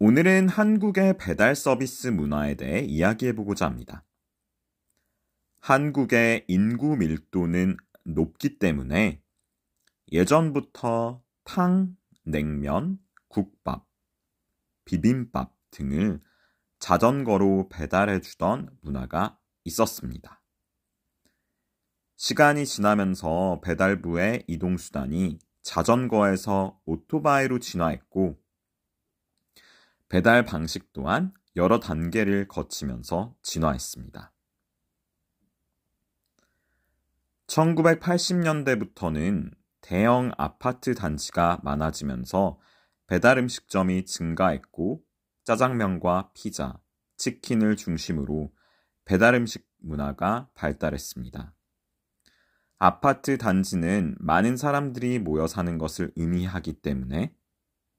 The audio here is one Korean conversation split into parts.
오늘은 한국의 배달 서비스 문화에 대해 이야기해보고자 합니다. 한국의 인구 밀도는 높기 때문에 예전부터 탕, 냉면, 국밥, 비빔밥 등을 자전거로 배달해주던 문화가 있었습니다. 시간이 지나면서 배달부의 이동수단이 자전거에서 오토바이로 진화했고, 배달 방식 또한 여러 단계를 거치면서 진화했습니다. 1980년대부터는 대형 아파트 단지가 많아지면서 배달 음식점이 증가했고 짜장면과 피자, 치킨을 중심으로 배달 음식 문화가 발달했습니다. 아파트 단지는 많은 사람들이 모여 사는 것을 의미하기 때문에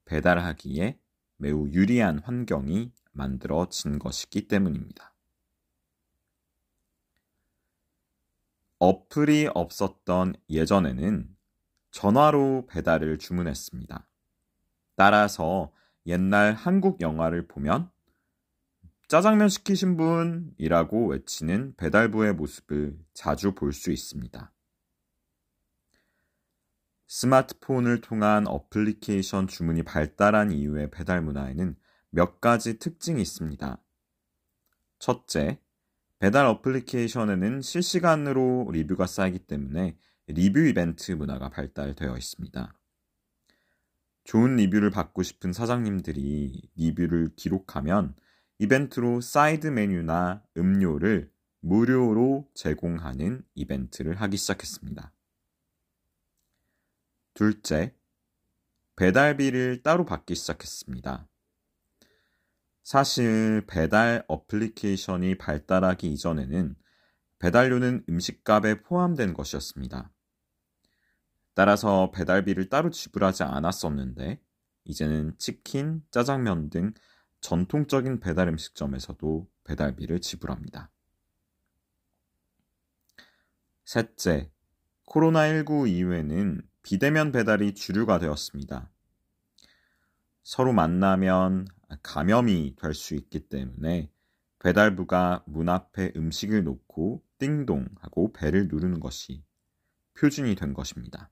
배달하기에 매우 유리한 환경이 만들어진 것이기 때문입니다. 어플이 없었던 예전에는 전화로 배달을 주문했습니다. 따라서 옛날 한국 영화를 보면 짜장면 시키신 분이라고 외치는 배달부의 모습을 자주 볼 수 있습니다. 스마트폰을 통한 어플리케이션 주문이 발달한 이후의 배달 문화에는 몇 가지 특징이 있습니다. 첫째, 배달 어플리케이션에는 실시간으로 리뷰가 쌓이기 때문에 리뷰 이벤트 문화가 발달되어 있습니다. 좋은 리뷰를 받고 싶은 사장님들이 리뷰를 기록하면 이벤트로 사이드 메뉴나 음료를 무료로 제공하는 이벤트를 하기 시작했습니다. 둘째, 배달비를 따로 받기 시작했습니다. 사실 배달 어플리케이션이 발달하기 이전에는 배달료는 음식값에 포함된 것이었습니다. 따라서 배달비를 따로 지불하지 않았었는데, 이제는 치킨, 짜장면 등 전통적인 배달 음식점에서도 배달비를 지불합니다. 셋째, 코로나19 이후에는 비대면 배달이 주류가 되었습니다. 서로 만나면 감염이 될 수 있기 때문에 배달부가 문 앞에 음식을 놓고 띵동 하고 배를 누르는 것이 표준이 된 것입니다.